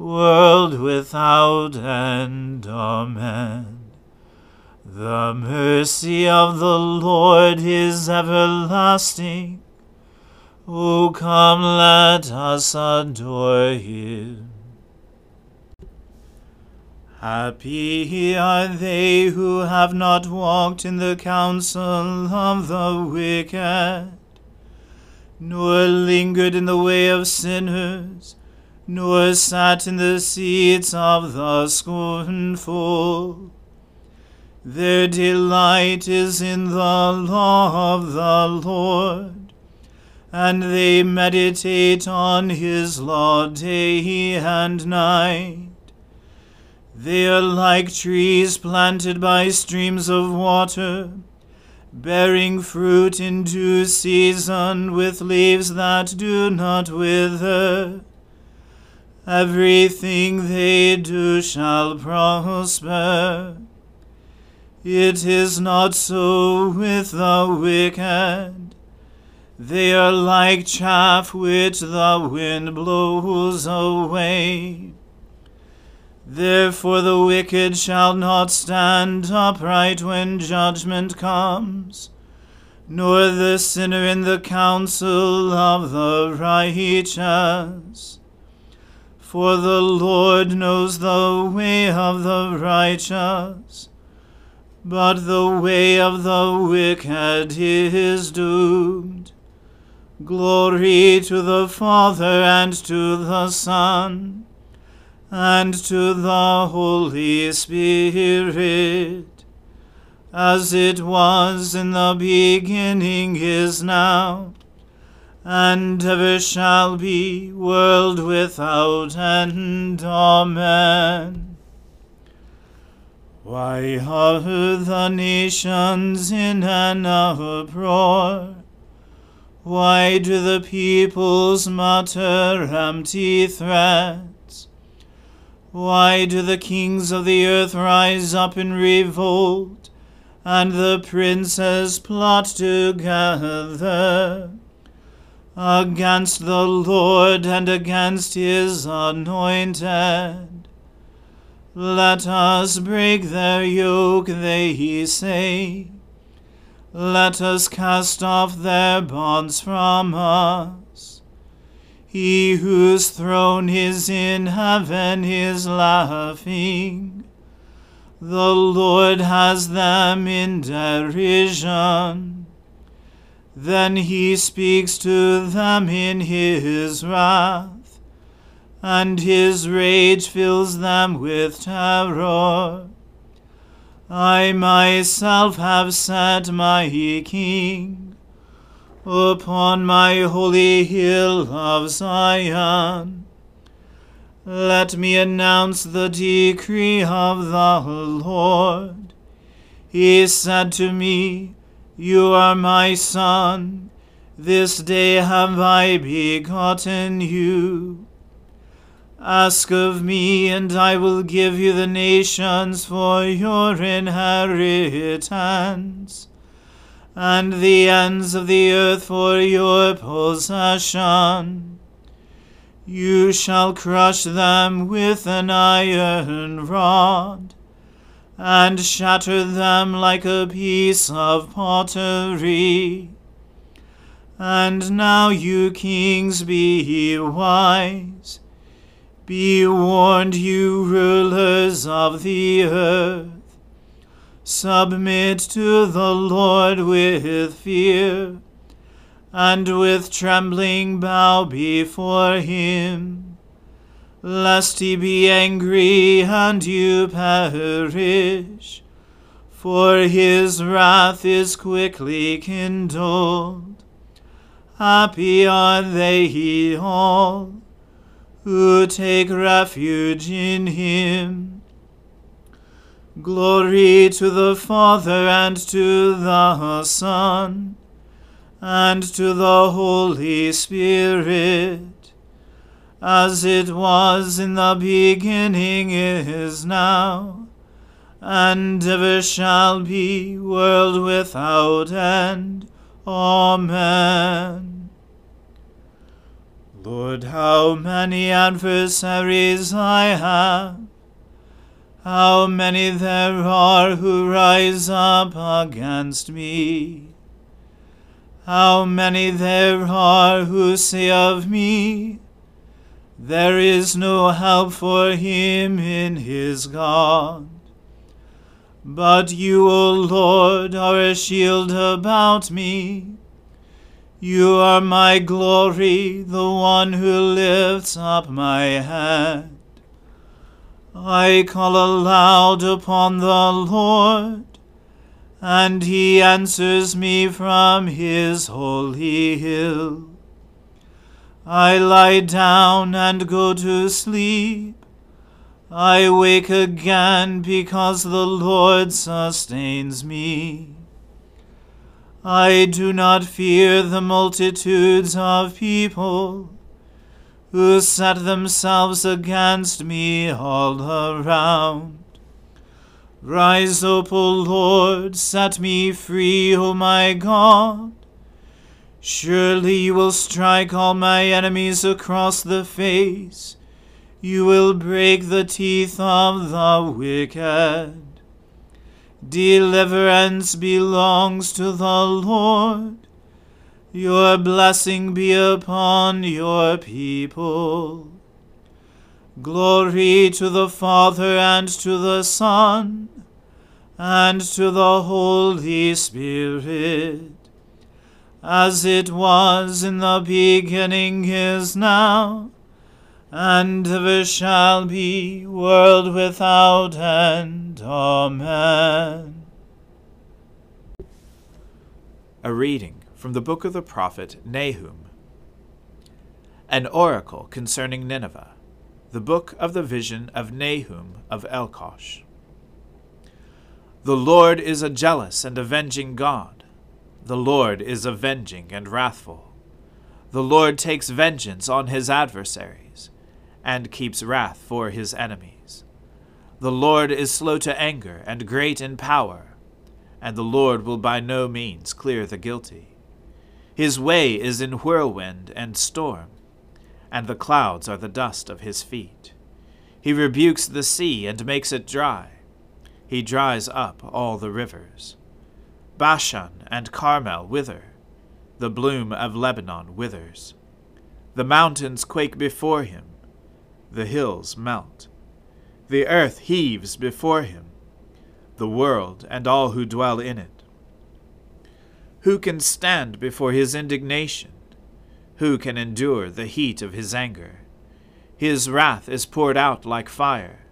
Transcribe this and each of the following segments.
world without end. Amen. The mercy of the Lord is everlasting. O come, let us adore him. Happy are they who have not walked in the counsel of the wicked, nor lingered in the way of sinners nor sat in the seats of the scornful. Their delight is in the law of the Lord, and they meditate on his law day and night. They are like trees planted by streams of water, bearing fruit in due season with leaves that do not wither everything they do shall prosper. It is not so with the wicked. They are like chaff which the wind blows away. Therefore the wicked shall not stand upright when judgment comes, nor the sinner in the counsel of the righteous. For the Lord knows the way of the righteous, but the way of the wicked is doomed. Glory to the Father and to the Son and to the Holy Spirit, as it was in the beginning is now and ever shall be, world without end. Amen. Why are the nations in an uproar? Why do the peoples mutter empty threats? Why do the kings of the earth rise up in revolt, and the princes plot together against the Lord and against his anointed? Let us break their yoke, they say. Let us cast off their bonds from us. He whose throne is in heaven is laughing. The Lord has them in derision. Then he speaks to them in his wrath and his rage fills them with terror. I myself have set my king upon my holy hill of Zion. Let me announce the decree of the Lord. He said to me, You are my son. This day have I begotten you. Ask of me, and I will give you the nations for your inheritance, and the ends of the earth for your possession. You shall crush them with an iron rod, and shatter them like a piece of pottery. And now, you kings, be wise be warned, you rulers of the earth. Submit to the Lord with fear, and with trembling bow before him, lest he be angry and you perish. For his wrath is quickly kindled. Happy are they all who take refuge in him. Glory to the Father and to the Son and to the Holy Spirit, as it was in the beginning is now, and ever shall be, world without end. Amen. Lord, how many adversaries I have, how many there are who rise up against me. How many there are who say of me, There is no help for him in his God. But you, O Lord, are a shield about me you are my glory, the one who lifts up my head. I call aloud upon the Lord, and he answers me from his holy hill. I lie down and go to sleep. I wake again because the Lord sustains me. I do not fear the multitudes of people who set themselves against me all around. Rise up, O Lord, set me free, O my God. Surely you will strike all my enemies across the face. You will break the teeth of the wicked. Deliverance belongs to the Lord. Your blessing be upon your people. Glory to the Father and to the Son and to the Holy Spirit, as it was in the beginning is now and ever shall be, world without end. Amen. A reading from the book of the prophet Nahum. An oracle concerning Nineveh. The book of the vision of Nahum of Elkosh. The Lord is a jealous and avenging God. The Lord is avenging and wrathful. The Lord takes vengeance on his adversaries, and keeps wrath for his enemies. The Lord is slow to anger and great in power, and the Lord will by no means clear the guilty. His way is in whirlwind and storm, and the clouds are the dust of his feet. He rebukes the sea and makes it dry. He dries up all the rivers. Bashan and Carmel wither. The bloom of Lebanon withers. The mountains quake before him. The hills melt. The earth heaves before him. The world and all who dwell in it. Who can stand before his indignation? Who can endure the heat of his anger? His wrath is poured out like fire,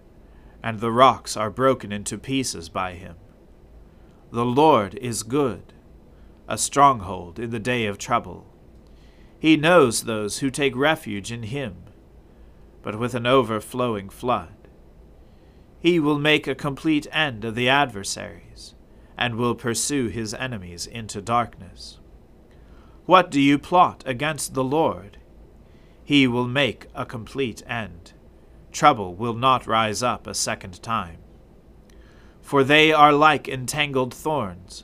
and the rocks are broken into pieces by him. The Lord is good, a stronghold in the day of trouble. He knows those who take refuge in him, but with an overflowing flood. He will make a complete end of the adversaries, and will pursue his enemies into darkness. What do you plot against the Lord? he will make a complete end. Trouble will not rise up a second time. For they are like entangled thorns,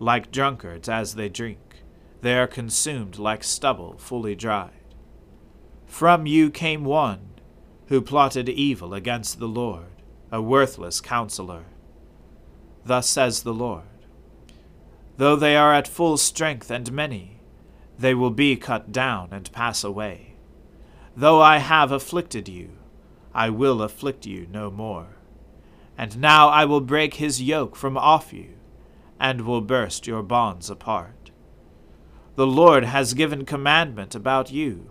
like drunkards as they drink. They are consumed like stubble fully dried. From you came one who plotted evil against the Lord, a worthless counselor. Thus says the Lord Though they are at full strength and many, they will be cut down and pass away. Though I have afflicted you, I will afflict you no more. And now I will break his yoke from off you, and will burst your bonds apart. The Lord has given commandment about you.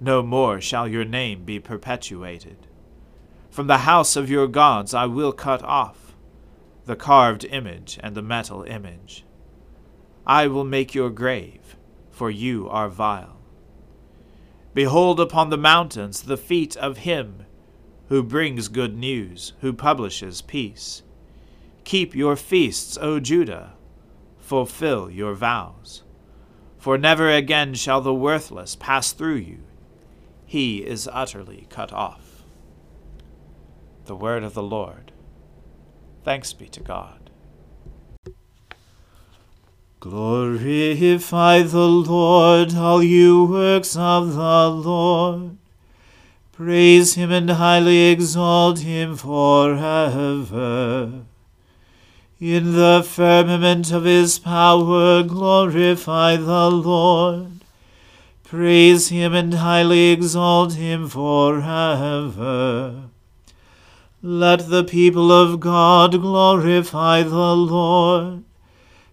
No more shall your name be perpetuated. From the house of your gods I will cut off the carved image and the metal image. I will make your grave, for you are vile. Behold upon the mountains the feet of him who brings good news, who publishes peace. Keep your feasts, O Judah, fulfill your vows. For never again shall the worthless pass through you. He is utterly cut off. The word of the Lord. Thanks be to God. Glorify the Lord, all you works of the Lord. Praise him and highly exalt him forever. In the firmament of his power, glorify the Lord. Praise him and highly exalt him forever. Let the people of God glorify the Lord.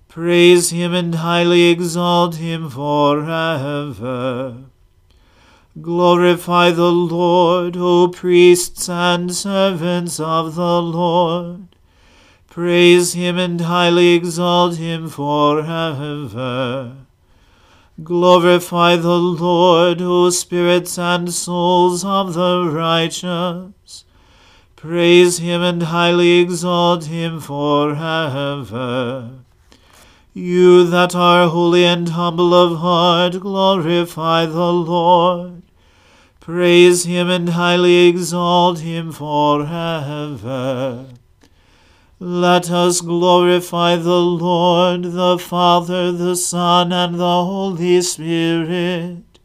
Praise him and highly exalt him forever. Glorify the Lord, O priests and servants of the Lord. Praise him and highly exalt him forever. Glorify the Lord, O spirits and souls of the righteous. Praise him and highly exalt him forever. You that are holy and humble of heart, glorify the Lord. Praise him and highly exalt him forever. Let us glorify the Lord, the Father, the Son, and the Holy Spirit.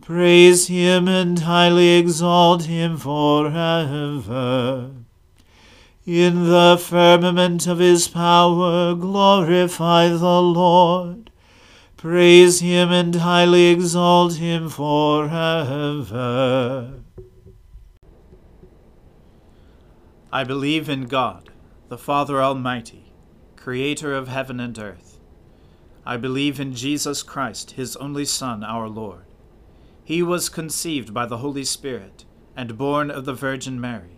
Praise him and highly exalt him forever. In the firmament of his power, glorify the Lord. Praise him and highly exalt him forever. I believe in God, the Father Almighty, creator of heaven and earth. I believe in Jesus Christ, his only Son, our Lord. He was conceived by the Holy Spirit and born of the Virgin Mary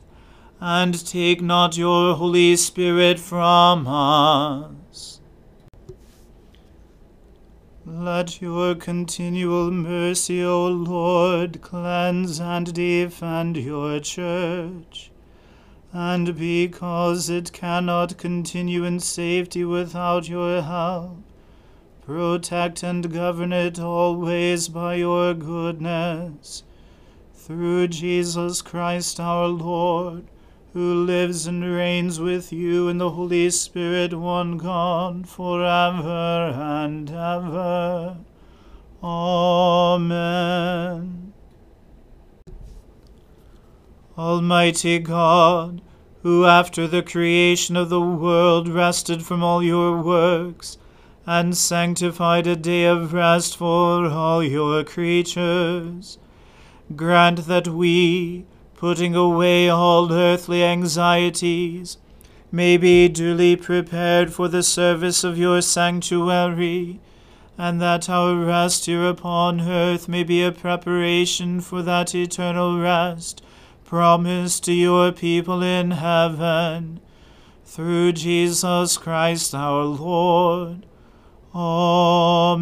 and take not your Holy Spirit from us. Let your continual mercy, O Lord, cleanse and defend your church. And because it cannot continue in safety without your help, protect and govern it always by your goodness. Through Jesus Christ our Lord who lives and reigns with you in the Holy Spirit, one God, for ever and ever. Amen. Almighty God, who after the creation of the world rested from all your works, and sanctified a day of rest for all your creatures, grant that we, putting away all earthly anxieties, may be duly prepared for the service of your sanctuary, and that our rest here upon earth may be a preparation for that eternal rest promised to your people in heaven. Through Jesus Christ our Lord. Amen.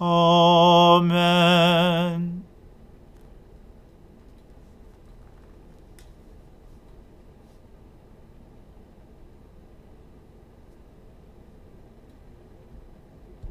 Amen.